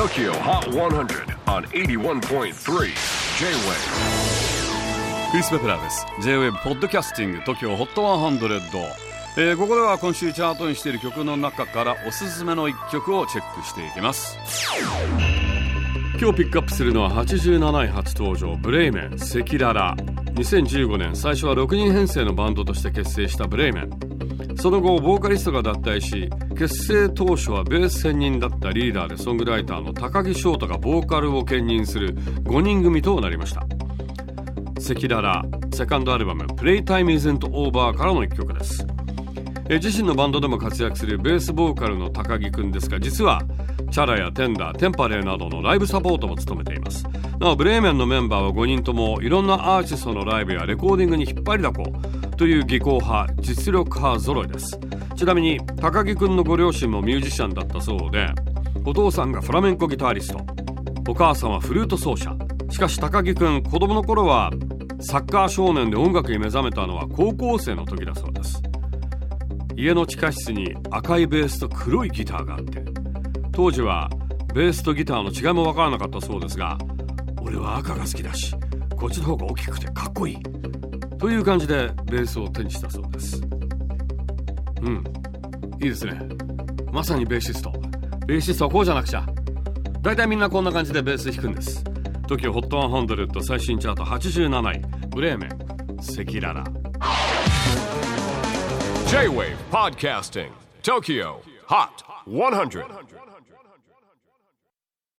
TOKYO HOT 100 on 81.3 J-WAVE クリス・ベプラーです。J-WAVE ポッドキャスティング TOKYO HOT 100、えー、ここでは今週チャートにしている曲の中からおすすめの一曲をチェックしていきます。今日ピックアップするのは87位初登場ブレイメン赤裸々。2015年最初は6人編成のバンドとして結成したブレイメン。その後ボーカリストが脱退し結成当初はベース専任だったリーダーでソングライターの高木翔太がボーカルを兼任する5人組となりました。赤裸々セカンドアルバム「Playtime Isn't Over」からの一曲です。自身のバンドでも活躍するベースボーカルの高木くんですが実はチャラやテンダーテンパレーなどのライブサポートも務めています。なおブレーメンのメンバーは5人ともいろんなアーティストのライブやレコーディングに引っ張りだこ。という技巧派実力派揃いです。ちなみに高木くんのご両親もミュージシャンだったそうでお父さんがフラメンコギターリスト。お母さんはフルート奏者。しかし高木くん子供の頃はサッカー少年で音楽に目覚めたのは高校生の時だそうです。家の地下室に赤いベースと黒いギターがあって当時はベースとギターの違いも分からなかったそうですが俺は赤が好きだしこっちの方が大きくてかっこいい。という感じでベースを手にしたそうです。うん。いいですね。まさにベーシスト。ベーシストはこうじゃなくちゃ。大体みんなこんな感じでベース弾くんです。TOKIOHOT100 最新チャート87位。ブレーメン。赤裸々。J-WAVE PODCASTING TOKYO HOT 100